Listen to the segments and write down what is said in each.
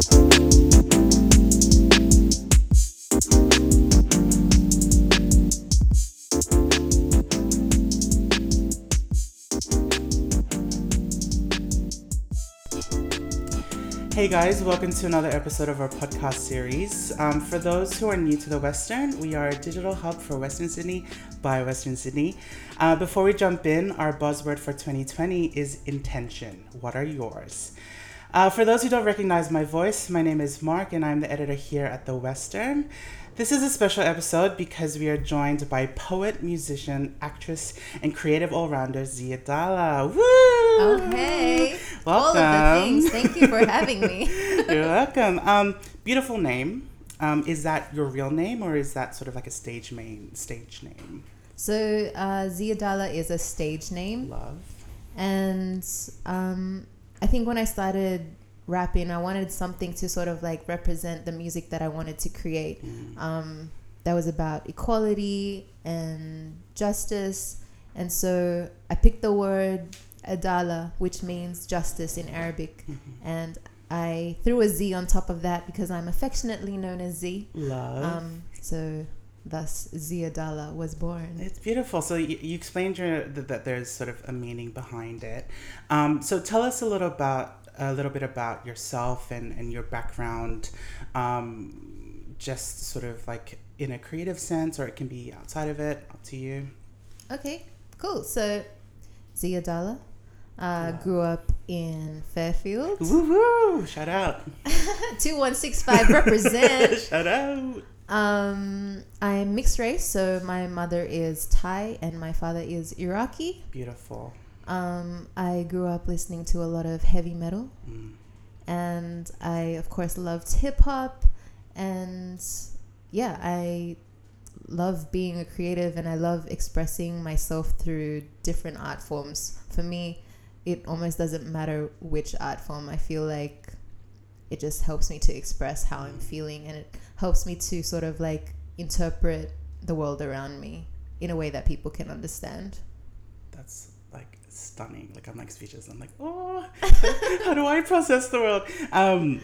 Hey guys, welcome to another episode of our podcast series. Um, for those who are new to the Western, we are a digital hub for Western Sydney by Western Sydney. Uh, before we jump in, our buzzword for 2020 is intention. What are yours? Uh, for those who don't recognize my voice, my name is Mark and I'm the editor here at the Western. This is a special episode because we are joined by poet, musician, actress, and creative all rounder Zeadala. Woo! Oh, hey. Welcome. All of the things. Thank you for having me. You're welcome. Um, beautiful name. Um, is that your real name or is that sort of like a stage main stage name? So, uh, Zeadala is a stage name. Love. And um, I think when I started rapping, I wanted something to sort of like represent the music that I wanted to create. Um, that was about equality and justice. And so I picked the word Adala, which means justice in Arabic. And I threw a Z on top of that because I'm affectionately known as Z. Love. Um, so thus Zeadala was born. it's beautiful. So you, you explained your, that, that there's sort of a meaning behind it. Um, so tell us a little about a little bit about yourself and, and your background, um, just sort of like in a creative sense, or it can be outside of it. Up to you. Okay, cool. So Zeadala uh, Wow. grew up in Fairfield. Woo woo! Shout out! 2165 represent. Shout out! Um, I'm mixed race, so my mother is Thai and my father is Iraqi. Beautiful. Um, I grew up listening to a lot of heavy metal, Mm. and I, of course, loved hip hop. And yeah, I love being a creative and I love expressing myself through different art forms. For me, it almost doesn't matter which art form. I feel like it just helps me to express how I'm feeling and it helps me to sort of like interpret the world around me in a way that people can understand. That's like stunning. Like I'm like speechless. I'm like, oh, how do I process the world? Um,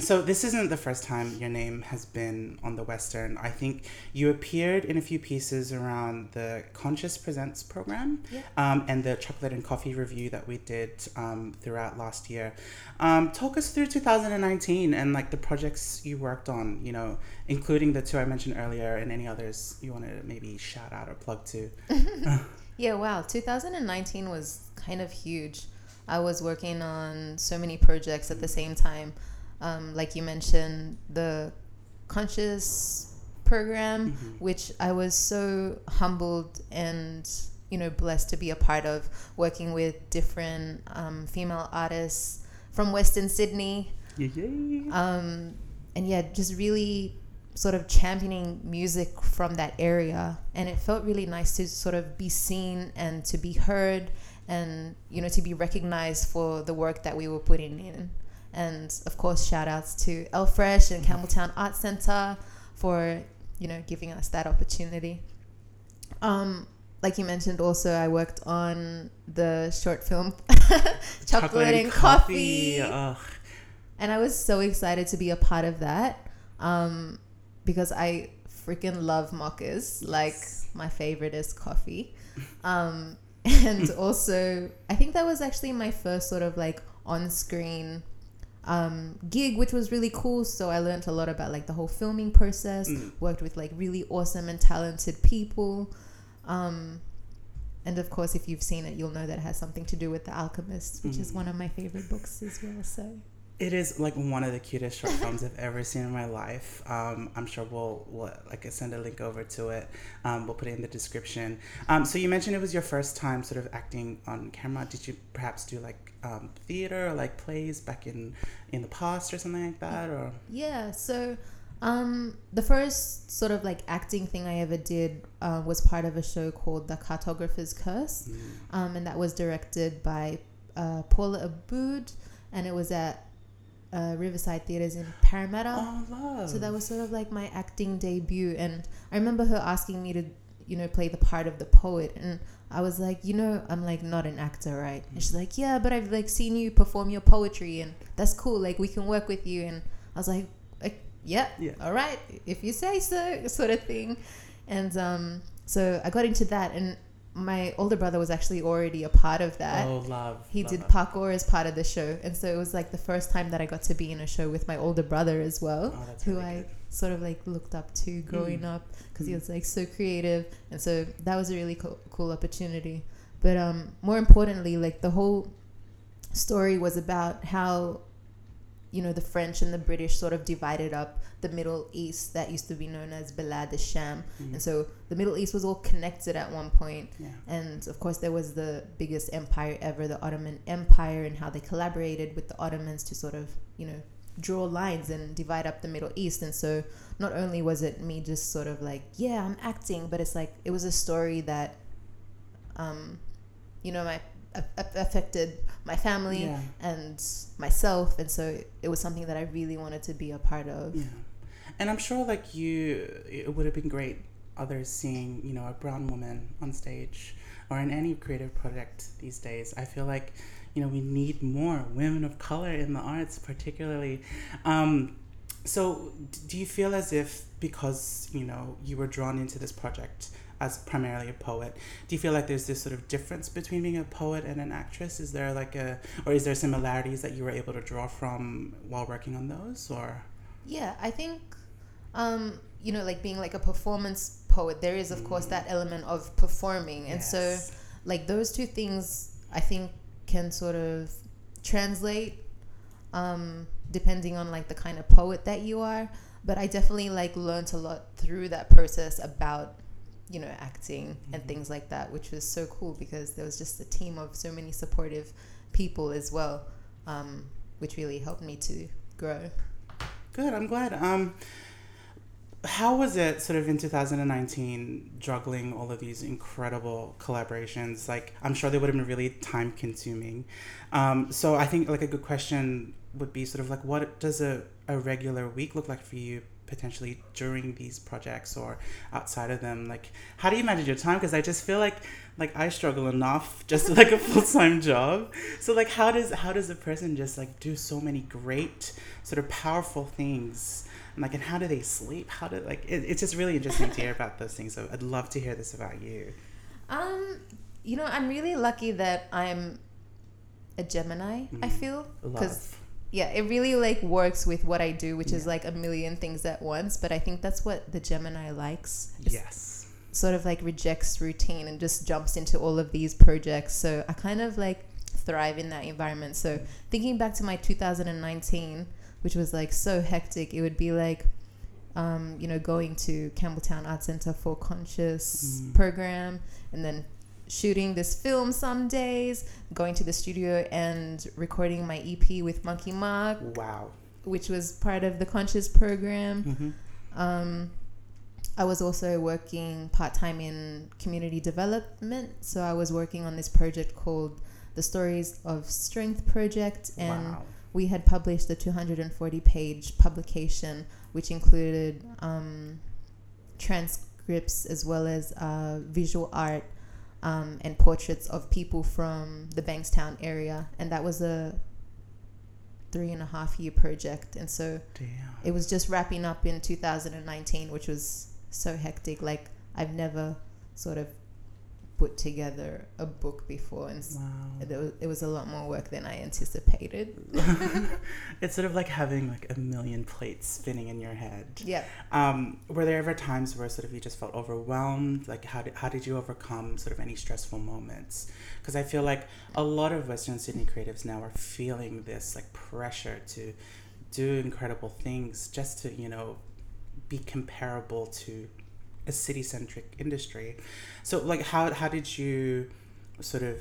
so this isn't the first time your name has been on the Western. I think you appeared in a few pieces around the Conscious Presents program Yeah. um, and the chocolate and coffee review that we did um, throughout last year. Um, talk us through 2019 and like the projects you worked on. You know, including the two I mentioned earlier, and any others you want to maybe shout out or plug to. Yeah, wow. 2019 was kind of huge. I was working on so many projects at the same time. Um, like you mentioned, the conscious program, which I was so humbled and you know blessed to be a part of, working with different um, female artists from Western Sydney Yeah, yeah. um, and yeah, just really sort of championing music from that area. And it felt really nice to sort of be seen and to be heard and, you know, to be recognized for the work that we were putting in. And of course, shout outs to Elfresh and Campbelltown Art Center for, you know, giving us that opportunity. Um, like you mentioned, also, I worked on the short film Chocolate, and Coffee Ugh. and I was so excited to be a part of that um, because I freaking love mochas. Like my favorite is coffee, um, and also I think that was actually my first sort of like on-screen um, gig, which was really cool. So I learned a lot about like the whole filming process. Worked with like really awesome and talented people. Um, and of course, if you've seen it, you'll know that it has something to do with The Alchemist, which is one of my favorite books as well. So It is like one of the cutest short films I've ever seen in my life. Um, I'm sure we'll, we'll like send a link over to it. Um, we'll put it in the description. Um, so you mentioned it was your first time sort of acting on camera. Did you perhaps do like um, theater or like plays back in in the past or something like that? Or Yeah, so um, the first sort of like acting thing I ever did uh, was part of a show called The Cartographer's Curse, um, and that was directed by uh, Paula Abood, and it was at uh, Riverside Theatres in Parramatta. oh, love. So that was sort of like my acting debut, and I remember her asking me to, you know, play the part of the poet. And I was like, you know, I'm like not an actor, right? And she's like, yeah, but I've like seen you perform your poetry and that's cool. Like we can work with you. And I was like, like yeah, Yeah. all right, if you say so, sort of thing. And um, so I got into that, and my older brother was actually already a part of that. oh, love. He love did parkour as part of the show, and so it was like the first time that I got to be in a show with my older brother as well, Oh, that's who really I good. sort of like looked up to growing Mm. up because he Mm. was like so creative, and so that was a really cool, cool opportunity. But um, more importantly, like the whole story was about how you know the French and the British sort of divided up the Middle East that used to be known as Balad Sham, Mhm. and so the Middle East was all connected at one point. Yeah. And of course, there was the biggest empire ever, the Ottoman Empire, and how they collaborated with the Ottomans to sort of, you know, draw lines and divide up the Middle East. And so, not only was it me just sort of like, yeah, I'm acting, but it's like it was a story that, um, you know, my affected my family Yeah. and myself, and so it was something that I really wanted to be a part of. Yeah. And I'm sure like you it would have been great others seeing, you know, a brown woman on stage or in any creative project these days. I feel like, you know, we need more women of color in the arts particularly. Um, so do you feel as if because, you know, you were drawn into this project as primarily a poet, do you feel like there's this sort of difference between being a poet and an actress? Is there like a or is there similarities that you were able to draw from while working on those or Yeah, I think, um, you know, like being like a performance poet, there is, of course, that element of performing. And so, like, those two things, I think, can sort of translate um, depending on like the kind of poet that you are. But I definitely like learned a lot through that process about you know acting and things like that which was so cool because there was just a team of so many supportive people as well um, which really helped me to grow Good. I'm glad. Um, how was it sort of in 2019 juggling all of these incredible collaborations? Like, I'm sure they would have been really time consuming. Um, so I think like a good question would be sort of like, what does a, a regular week look like for you potentially during these projects or outside of them? Like, how do you manage your time? Because I just feel like like I struggle enough just like a full time job. So like, how does how does a person just like do so many great sort of powerful things? And like, and how do they sleep? How do like? It, it's just really interesting to hear about those things. So I'd love to hear this about you. Um, you know, I'm really lucky that I'm a Gemini. I feel because. Yeah, it really like works with what I do, which is like a million things at once. But I think that's what the Gemini likes. Yes. Sort of like rejects routine and just jumps into all of these projects. So I kind of like thrive in that environment. So thinking back to my 2019, which was like so hectic, it would be like. Um, you know, going to Campbelltown Art Center for Conscious Mm. program, and then shooting this film some days, going to the studio and recording my EP with Monkey Marc, Wow. which was part of the Conscious program. hmm Um, I was also working part time in community development. So I was working on this project called the Stories of Strength Project, and wow. we had published a 240 page publication, which included um, transcripts as well as uh, visual art um, and portraits of people from the Bankstown area. And that was a three and a half year project. And so Damn. it was just wrapping up in 2019, which was so hectic. Like, I've never sort of put together a book before, and Wow. it was, it was a lot more work than I anticipated. it's sort of like having like a million plates spinning in your head. yeah. Um, were there ever times where sort of you just felt overwhelmed? Like how did, how did you overcome sort of any stressful moments? Because I feel like a lot of Western Sydney creatives now are feeling this like pressure to do incredible things just to, you know, be comparable to a city centric industry. So like how how did you sort of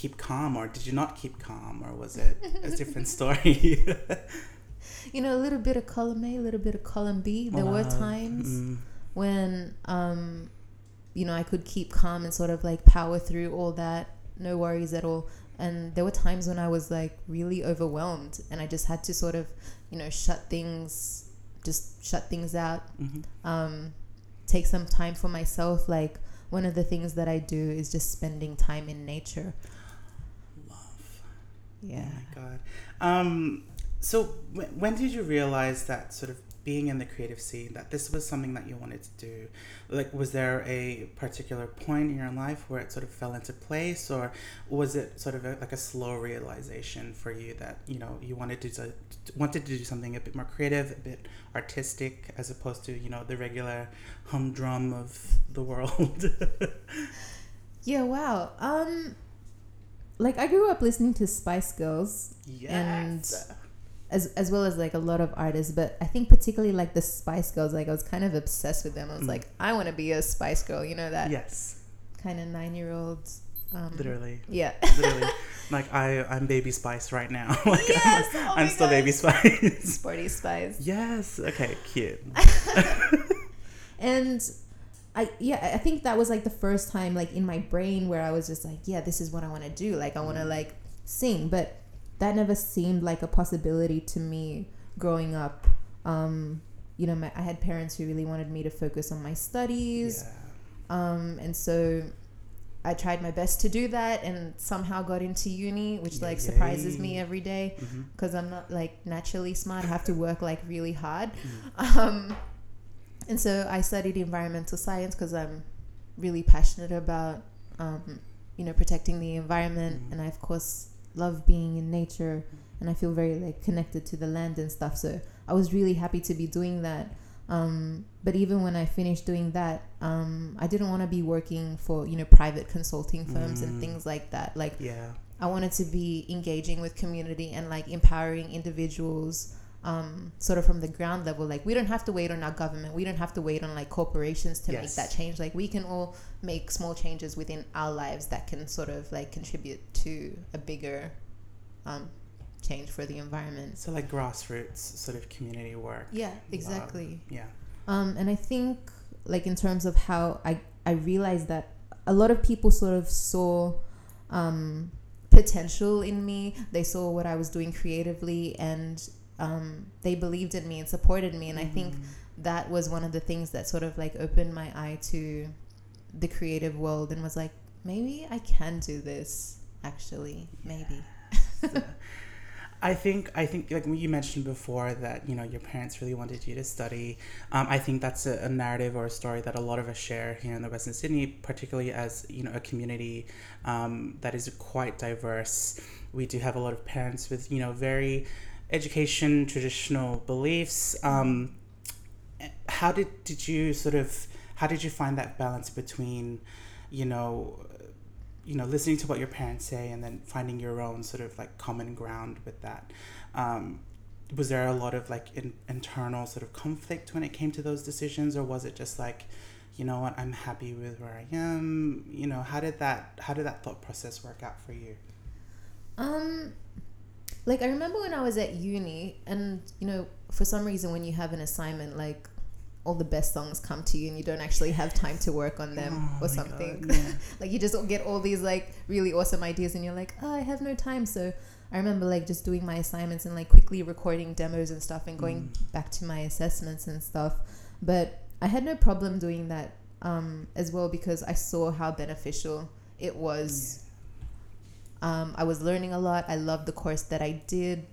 keep calm or did you not keep calm or was it a different story? You know, a little bit of column A, a little bit of column B. There were times Mm. when, um, you know, I could keep calm and sort of like power through all that, no worries at all. And there were times when I was like really overwhelmed and I just had to sort of, you know, shut things, just shut things out, Mhm. um, take some time for myself. Like one of the things that I do is just spending time in nature. Love. Yeah. Oh my god. Um, so w- when did you realize that sort of being in the creative scene that this was something that you wanted to do? Like, was there a particular point in your life where it sort of fell into place, or was it sort of a, like a slow realization for you that you know you wanted to do, wanted to do something a bit more creative, a bit artistic, as opposed to you know the regular humdrum of the world? Yeah, wow. Um like I grew up listening to Spice Girls yes. As as well as like a lot of artists, but I think particularly like the Spice Girls, like I was kind of obsessed with them. I was Mm. like, I want to be a Spice Girl, you know that yes. kind of 9-year-old um Literally. Yeah. literally like i i'm baby spice right now like Yes! i'm, Oh I'm still God. baby spice Sporty Spice. yes okay cute And I yeah, I think that was like the first time like in my brain where I was just like, yeah, this is what I want to do. Like I want to Mm. like sing, but that never seemed like a possibility to me growing up. Um, you know, my, I had parents who really wanted me to focus on my studies. yeah. Um, and so I tried my best to do that and somehow got into uni, which Yeah, like surprises yay. me every day because I'm not like naturally smart. I have to work like really hard. Mm. Um, and so I studied environmental science because I'm really passionate about, um, you know, protecting the environment. Mm. And I, of course, love being in nature and I feel very like connected to the land and stuff. So I was really happy to be doing that. Um, but even when I finished doing that, um, I didn't want to be working for, you know, private consulting firms Mm. and things like that. Like, yeah I wanted to be engaging with community and like empowering individuals um, sort of from the ground level. Like we don't have to wait on our government. We don't have to wait on like corporations to make that change. Like we can all make small changes within our lives that can sort of like contribute to a bigger um, change for the environment. so like grassroots sort of community work Yeah, exactly. yeah Um, and I think, like in terms of how I I realized that a lot of people sort of saw um, potential in me. They saw what I was doing creatively, and um, they believed in me and supported me. And I think Mm. that was one of the things that sort of like opened my eye to the creative world and was like, maybe I can do this. Actually, maybe. I think I think like you mentioned before that you know your parents really wanted you to study. Um, I think that's a, a narrative or a story that a lot of us share here in the Western Sydney, particularly as you know a community um, that is quite diverse. We do have a lot of parents with you know very education traditional beliefs. Um, how did did you sort of how did you find that balance between you know you know listening to what your parents say and then finding your own sort of like common ground with that um, was there a lot of like in, internal sort of conflict when it came to those decisions or was it just like you know what i'm happy with where i am you know how did that how did that thought process work out for you Um, like I remember when I was at uni, and you know, for some reason, when you have an assignment, like all the best songs come to you, and you don't actually have time to work on them Oh or something. God, yeah. like you just get all these like really awesome ideas, and you're like, oh, I have no time. So I remember like just doing my assignments and like quickly recording demos and stuff, and going Mm. back to my assessments and stuff. But I had no problem doing that um, as well because I saw how beneficial it was. Um, I was learning a lot. I loved the course that I did.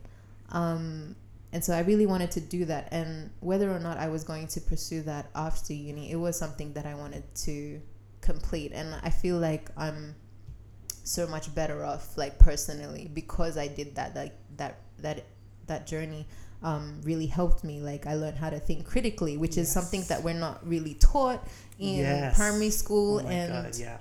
Um, and so I really wanted to do that. And whether or not I was going to pursue that after uni, it was something that I wanted to complete. And I feel like I'm so much better off, like personally, because I did that. Like that, that, that journey um, really helped me. Like I learned how to think critically, which is something that we're not really taught in Yes. primary school oh and god yeah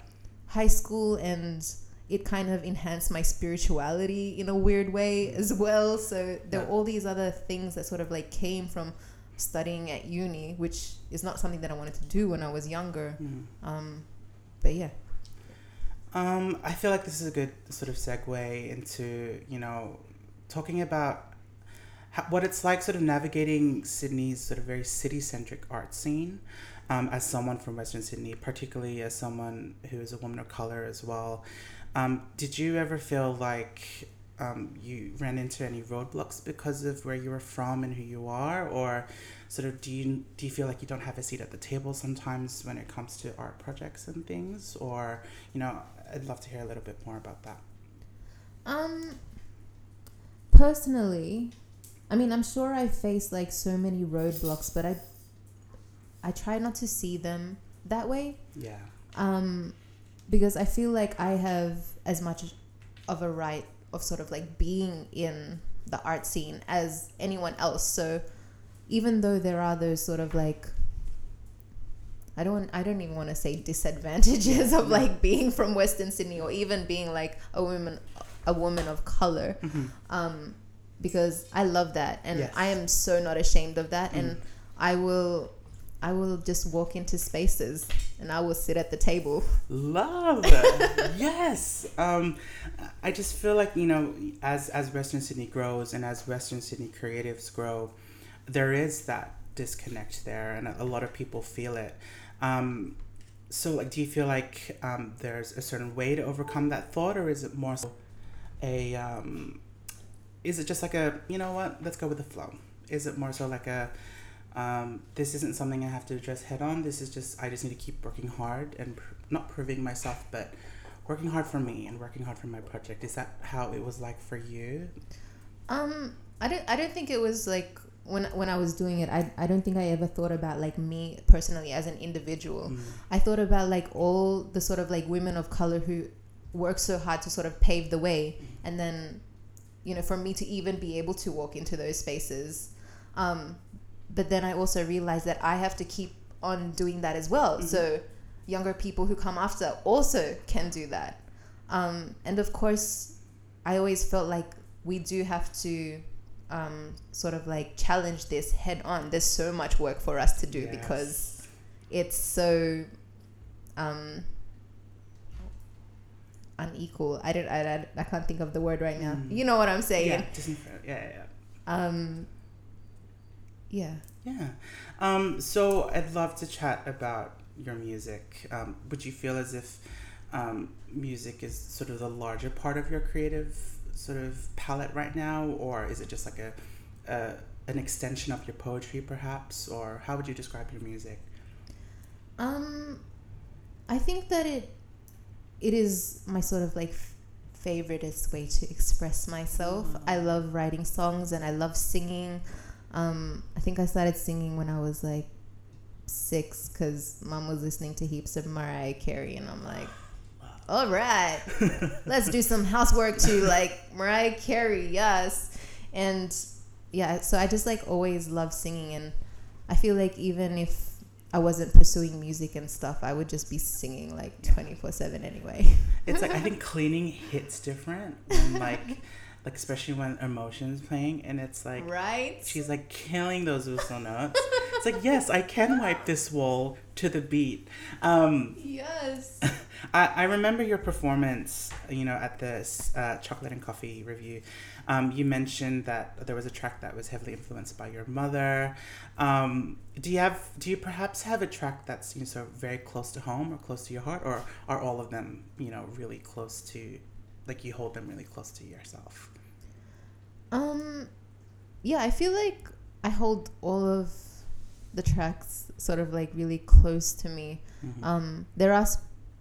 high school and it kind of enhanced my spirituality in a weird way as well so there were all these other things that sort of like came from studying at uni which is not something that i wanted to do when i was younger Mm. um, but yeah Um, I feel like this is a good sort of segue into you know talking about how, what it's like sort of navigating Sydney's sort of very city centric art scene. Um, as someone from Western Sydney, particularly as someone who is a woman of color as well, um, did you ever feel like um, you ran into any roadblocks because of where you were from and who you are, or sort of do you do you feel like you don't have a seat at the table sometimes when it comes to art projects and things, or you know, I'd love to hear a little bit more about that. Um, personally, I mean, I'm sure I face like so many roadblocks, but I, I try not to see them that way. Yeah. Um, because I feel like I have as much of a right of sort of like being in the art scene as anyone else. So even though there are those sort of like I don't I don't even want to say disadvantages of like being from Western Sydney or even being like a woman a woman of color. Mm-hmm. Um, because I love that and Yes. I am so not ashamed of that Mm. and I will I will just walk into spaces and I will sit at the table. Love. yes. Um, I just feel like you know, as as Western Sydney grows and as Western Sydney creatives grow, there is that disconnect there, and a, a lot of people feel it. Um, so, like, do you feel like um, there's a certain way to overcome that thought, or is it more so a um, is it just like a you know what let's go with the flow is it more so like a um, this isn't something i have to address head on this is just i just need to keep working hard and pr- not proving myself but working hard for me and working hard for my project is that how it was like for you Um, I don't. I don't think it was like when when I was doing it. I I don't think I ever thought about like me personally as an individual. Mm. I thought about like all the sort of like women of color who work so hard to sort of pave the way, and then, you know, for me to even be able to walk into those spaces. Um, but then I also realized that I have to keep on doing that as well. So younger people who come after also can do that. Um, and of course, I always felt like we do have to um, sort of like challenge this head on. There's so much work for us to do Yes. because it's so um, unequal. I don't. I, I, I can't think of the word right now. Mm. You know what I'm saying? yeah yeah, yeah. Um, yeah. Yeah. Um, so I'd love to chat about your music. Um, would you feel as if um, music is sort of the larger part of your creative sort of palette right now, or is it just like a, a an extension of your poetry, perhaps? Or how would you describe your music? Um, I think that it it is my sort of like f- favoriteest way to express myself. I love writing songs and I love singing. Um, I think I started singing when I was like six because mom was listening to heaps of Mariah Carey, and I'm like, all right, let's do some housework to like Mariah Carey, yes. And yeah, so I just like always love singing, and I feel like even if I wasn't pursuing music and stuff, I would just be singing like 24 7 anyway. It's like I think cleaning hits different when like like especially when emotions playing and it's like right? She's like killing those whistle notes. It's like, yes, I can wipe this wall to the beat. Um, Yes. I, I remember your performance, you know, at this uh, chocolate and coffee review. Um, you mentioned that there was a track that was heavily influenced by your mother. Um, do you have, do you perhaps have a track that's you know, sort of very close to home or close to your heart, or are all of them, you know, really close to, like you hold them really close to yourself? Um, yeah, I feel like I hold all of the tracks sort of like really close to me. Mhm. Um, there are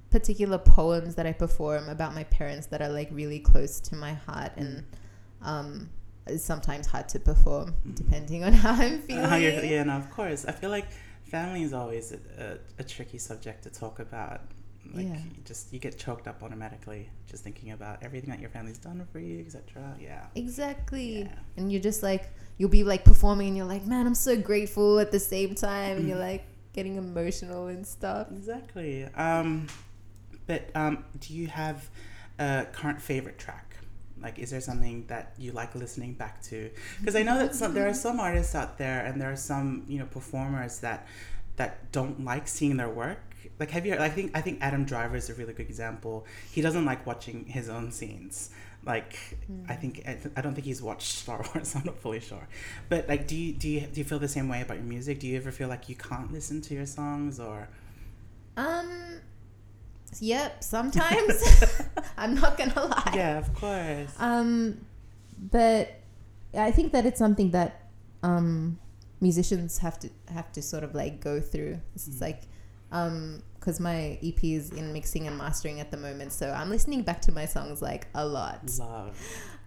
particular poems that I perform about my parents that are like really close to my heart and um, it's sometimes hard to perform Mhm. depending on how I'm feeling. Uh, yeah, no, of course. I feel like family is always a, a, a tricky subject to talk about. Like, Yeah. you just you get choked up automatically just thinking about everything that your family's done for you, etc. Yeah. Exactly. Yeah. And you're just like, you'll be like performing and you're like, man, I'm so grateful at the same time. And you're like getting emotional and stuff. Exactly. Um, but um, do you have a current favorite track? Like, is there something that you like listening back to? Because I know that some, there are some artists out there, and there are some you know performers that that don't like seeing their work. Like, have you? I think I think Adam Driver is a really good example. He doesn't like watching his own scenes. Like, I think I, th- I don't think he's watched Star Wars. I'm not fully sure. But like, do you do you do you feel the same way about your music? Do you ever feel like you can't listen to your songs or? Um, yep, sometimes. I'm not gonna lie. Yeah, of course. Um, but I think that it's something that um, musicians have to have to sort of like go through. It's Mm. like um because my EP is in mixing and mastering at the moment, so I'm listening back to my songs like a lot. Love.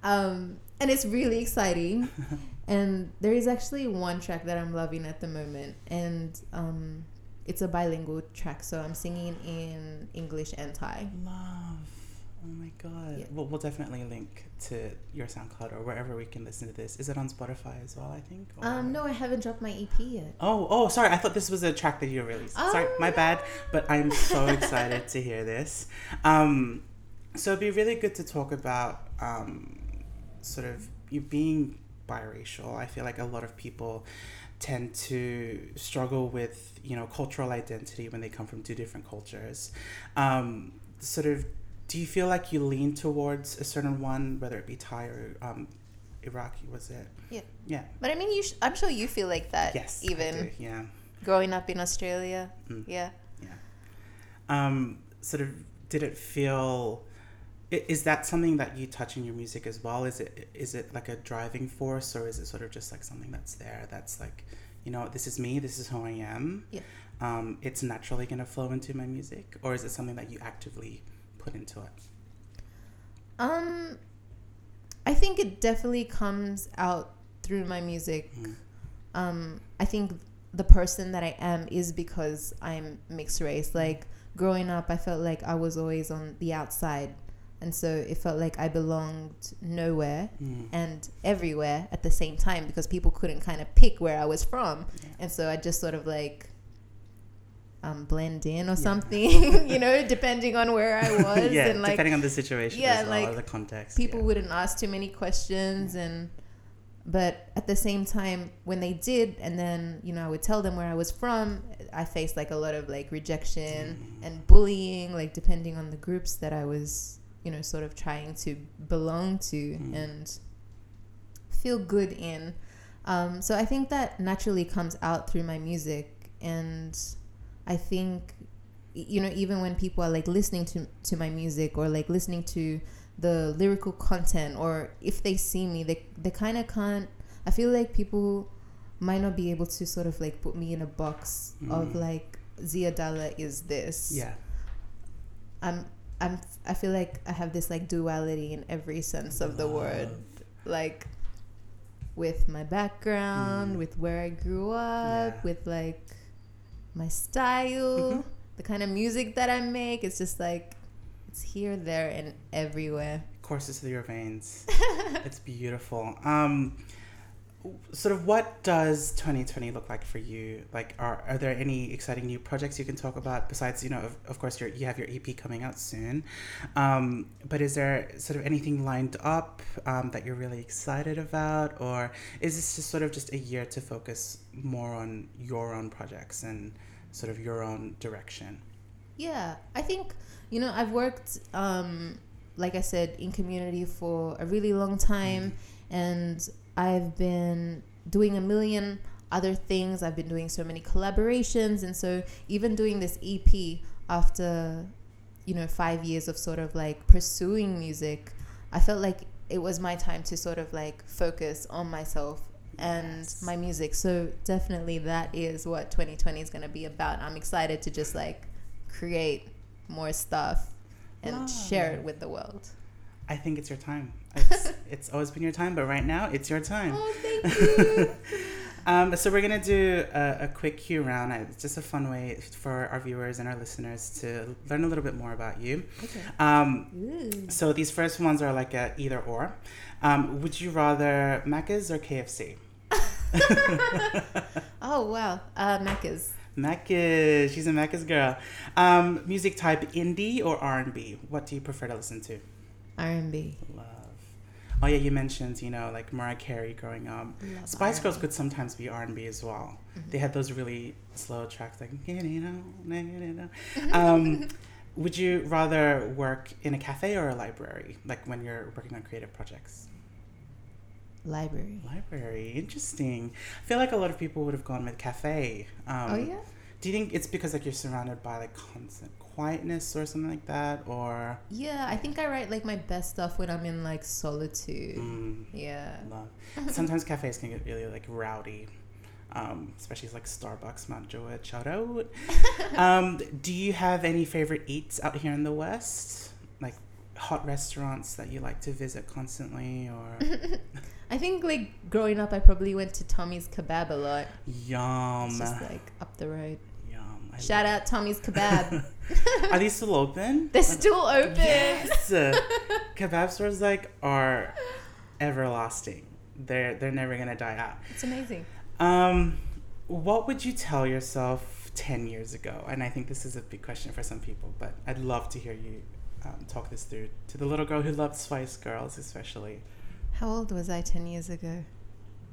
Um, and it's really exciting. and there is actually one track that I'm loving at the moment, and um, it's a bilingual track, so I'm singing in English and Thai. Love. Oh my god. Yeah. Well, we'll definitely link to your SoundCloud or wherever we can listen to this. Is it on Spotify as well? I think. or- Um, no, I haven't dropped my EP yet. Oh, oh, sorry. I thought this was a track that you released. Oh, sorry, Oh, my no. bad. But I'm so excited to hear this. Um, so it'd be really good to talk about um, sort of you being biracial. I feel like a lot of people tend to struggle with you know cultural identity when they come from two different cultures. Um, sort of, do you feel like you lean towards a certain one, whether it be Thai or um, Iraqi? Was it? Yeah. Yeah. But I mean, you sh- I'm sure you feel like that. Yes. Even Yeah. growing up in Australia. Mm. Yeah. um, sort of did it feel is that something that you touch in your music as well is it is it like a driving force or is it sort of just like something that's there that's like you know this is me this is who i am Yeah. um, it's naturally going to flow into my music or is it something that you actively put into it Um, I think it definitely comes out through my music. Mm. Um, I think the person that I am is because I'm mixed race. Like growing up, I felt like I was always on the outside, and so it felt like I belonged nowhere Mm. and everywhere at the same time because people couldn't kind of pick where I was from, Yeah. and so I just sort of like. Um, blend in or Yeah. something, you know, depending on where I was, yeah and like depending on the situation yeah, as well like, or the context people yeah. wouldn't ask too many questions and but at the same time when they did and then you know i would tell them where i was from i faced like a lot of like rejection Mm. and bullying like depending on the groups that i was you know sort of trying to belong to Mm. and feel good in um, so i think that naturally comes out through my music and i think you know even when people are like listening to to my music or like listening to the lyrical content or if they see me they they kind of can't i feel like people might not be able to sort of like put me in a box of Mm. like Zeadala is this yeah i'm i'm i feel like i have this like duality in every sense of the word like with my background Mm. with where i grew up Yeah. with like my style Mhm. the kind of music that i make it's just like it's here there and everywhere courses through your veins. it's beautiful. Um, sort of what does 2020 look like for you? Like, are, are there any exciting new projects you can talk about besides, you know, of, of course, you you have your EP coming out soon. Um, but is there sort of anything lined up um, that you're really excited about? Or is this just sort of just a year to focus more on your own projects and sort of your own direction? Yeah, I think you know I've worked, um, like I said, in community for a really long time, and I've been doing a million other things. I've been doing so many collaborations, and so even doing this EP after you know five years of sort of like pursuing music, I felt like it was my time to sort of like focus on myself and Yes. my music. So definitely that is what 2020 is going to be about. I'm excited to just like create more stuff and share it with the world. I think it's your time. It's, it's always been your time, but right now it's your time. Oh, thank you. um, so we're gonna do a, a quick cue round. It's just a fun way for our viewers and our listeners to learn a little bit more about you. okay. Um, so these first ones are like a either or. Um, would you rather Macca's or KFC? Oh wow, uh, Macca's. Macca's. She's a Macca's girl. Um, music type indie or R and B? What do you prefer to listen to? R&B. Love. Oh yeah, you mentioned you know like Mariah Carey growing up. Love Spice Girls R&B. could sometimes be R and B as well. Mhm. They had those really slow tracks like "Get it on, get it on." um, would you rather work in a cafe or a library? Like when you're working on creative projects? Library. Library, interesting. I feel like a lot of people would have gone with cafe. Um, oh yeah. do you think it's because like you're surrounded by like constant quietness or something like that, or Yeah, I think I write like my best stuff when I'm in like solitude. mm, Yeah. love? Sometimes cafes can get really like rowdy. Um, especially like Starbucks, Mount Druitt, shout out. um, do you have any favorite eats out here in the West? Like hot restaurants that you like to visit constantly or I think like growing up, I probably went to Tommy's Kebab a lot. yum It's just like up the road. I Shout love- out Tommy's Kebab. are these still open They're still open. yes kebab stores like are everlasting they're they're never gonna die out It's amazing. um what would you tell yourself 10 years ago and i think this is a big question for some people but i'd love to hear you um, talk this through to the little girl who loved spice girls especially How old was I 10 years ago?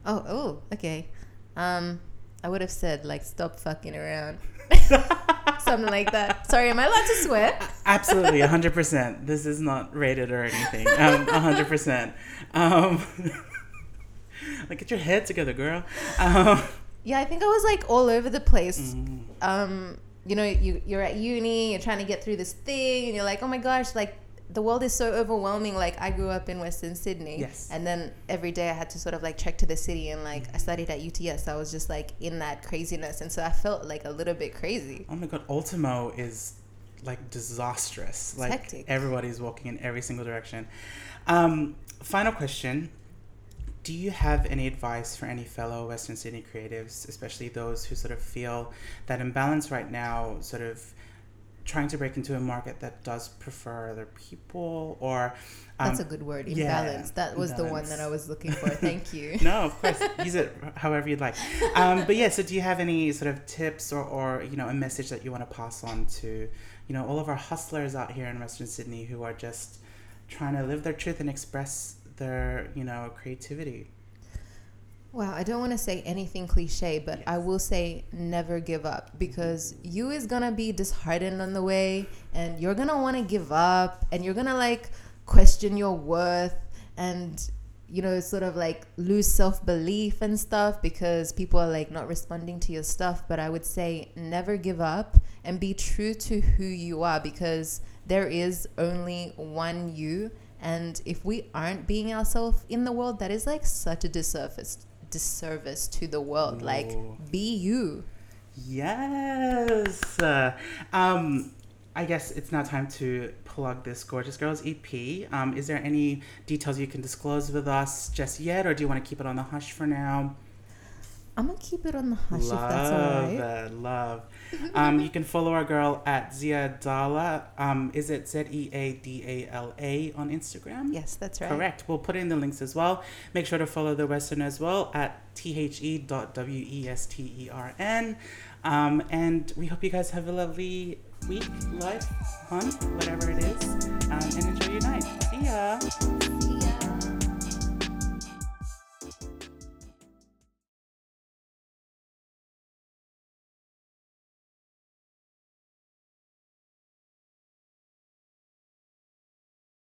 Oh, oh, okay. Um, I would have said like stop fucking around. Something like that. Sorry, am I allowed to swear? Absolutely, 100%. This is not rated or anything. Um, 100%. Um, like, get your head together, girl. Um, Yeah, I think I was like all over the place. mm, Um, you know, you you're at uni, you're trying to get through this thing, and you're like, oh my gosh, like the world is so overwhelming. Like I grew up in Western Sydney, Yes. and then every day I had to sort of like trek to the city, and like I studied at UTS, so I was just like in that craziness, and so I felt like a little bit crazy. oh my god, Ultimo is like disastrous. Like, hectic. everybody's walking in every single direction. Um, final question Do you have any advice for any fellow Western Sydney creatives, especially those who sort of feel that imbalance right now, sort of trying to break into a market that does prefer other people or um, That's a good word, yeah, imbalance. that was the one that I was looking for. Thank you. no, of course, use it however you'd like. Um, but yeah, so do you have any sort of tips or, or you know a message that you want to pass on to you know all of our hustlers out here in Western Sydney who are just trying to live their truth and express their you know creativity? Wow, I don't want to say anything cliche, but I will say never give up because you is gonna be disheartened on the way, and you're gonna want to give up, and you're gonna like question your worth, and you know, sort of like lose self belief and stuff because people are like not responding to your stuff. But I would say never give up and be true to who you are because there is only one you. And if we aren't being ourselves in the world, that is like such a disservice disservice to the world. Like be you. Yes. Uh, um, I guess it's now time to plug this Gorgeous Girls EP. Um, is there any details you can disclose with us just yet, or do you want to keep it on the hush for now? I'm gonna keep it on the hush love if that's all right. it, love. Um, you can follow our girl at Zeadala. Um, is it Z E A D A L A on Instagram? Yes, that's right. Correct. We'll put in the links as well. Make sure to follow the Western as well at the dot w e s t e r n. Um, and we hope you guys have a lovely week, life, month, whatever it is, um, and enjoy your night. See ya. See ya.